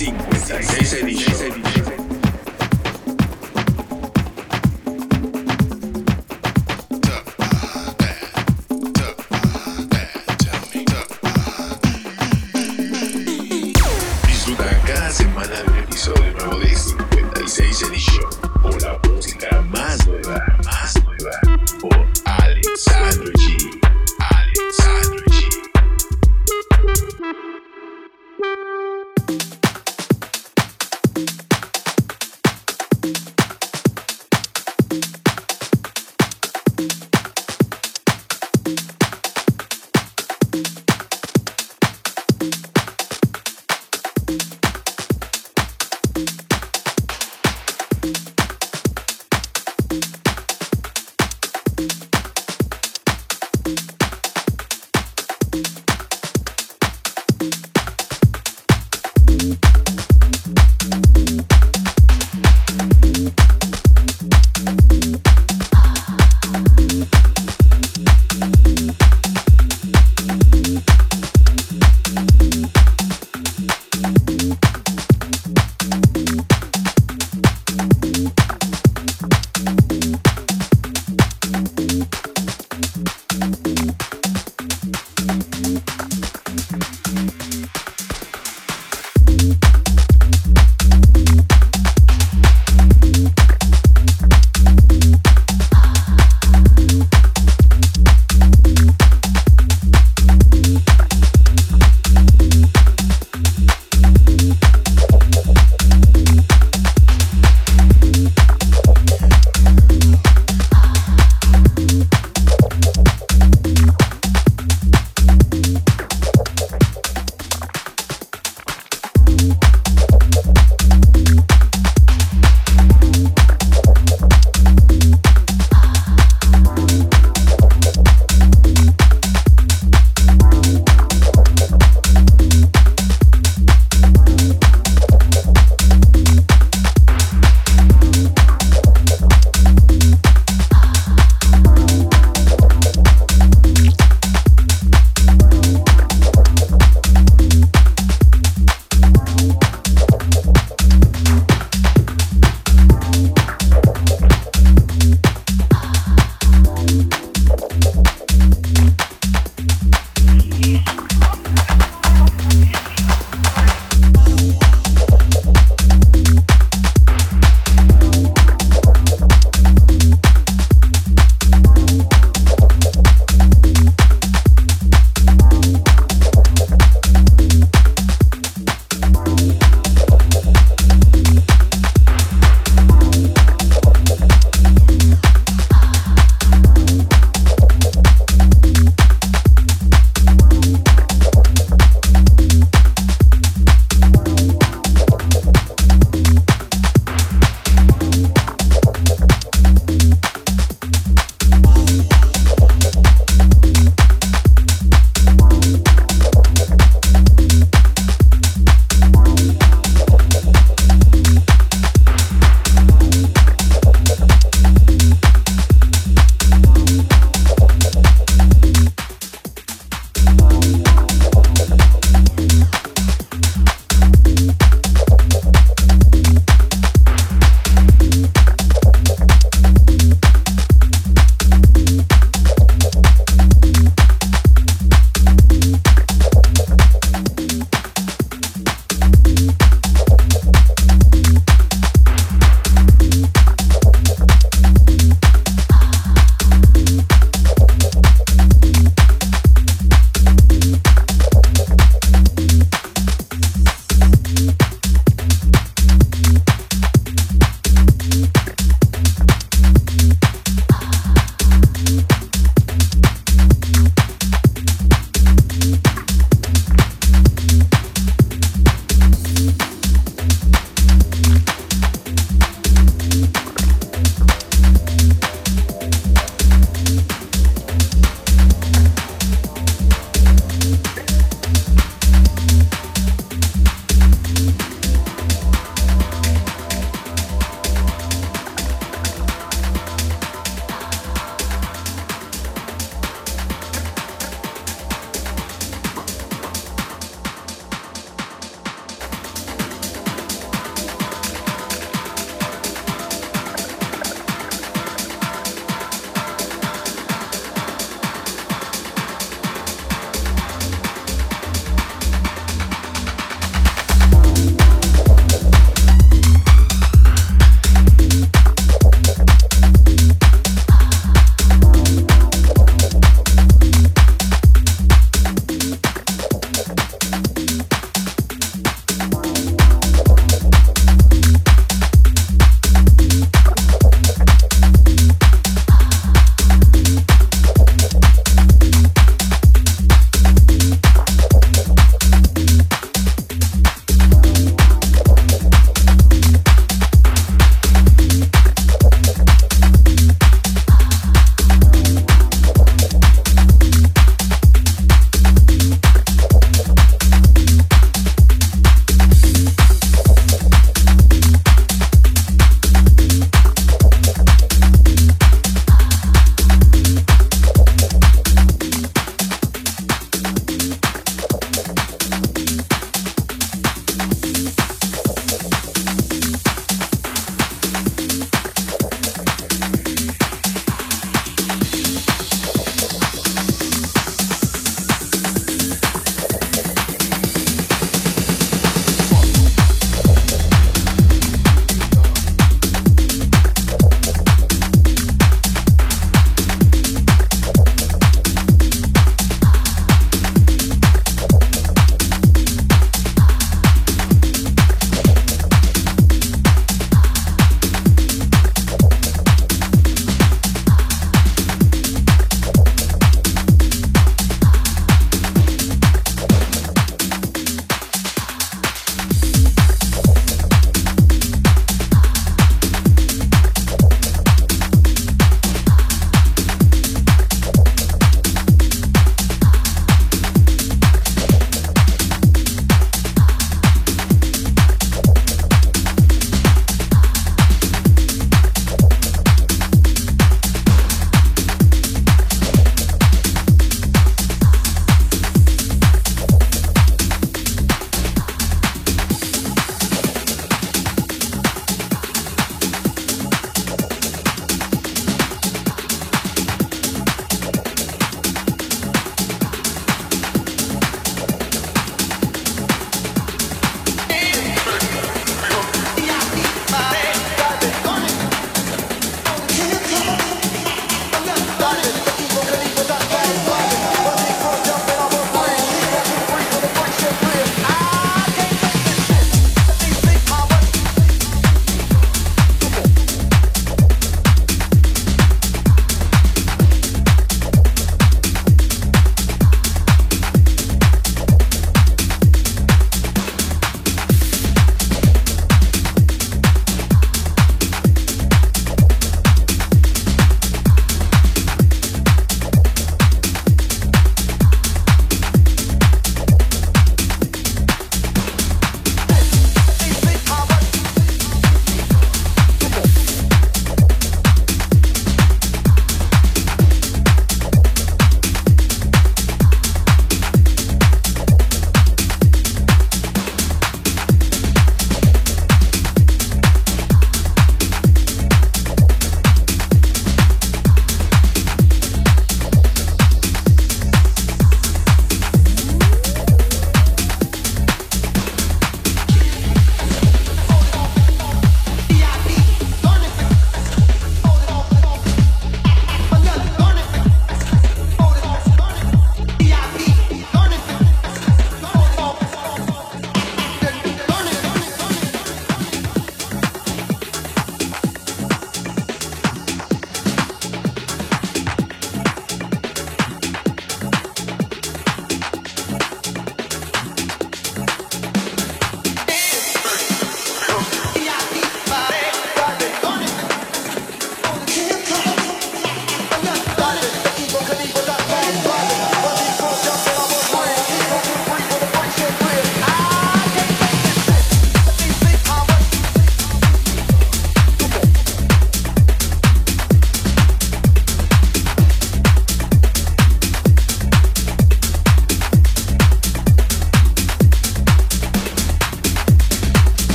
56 Edition.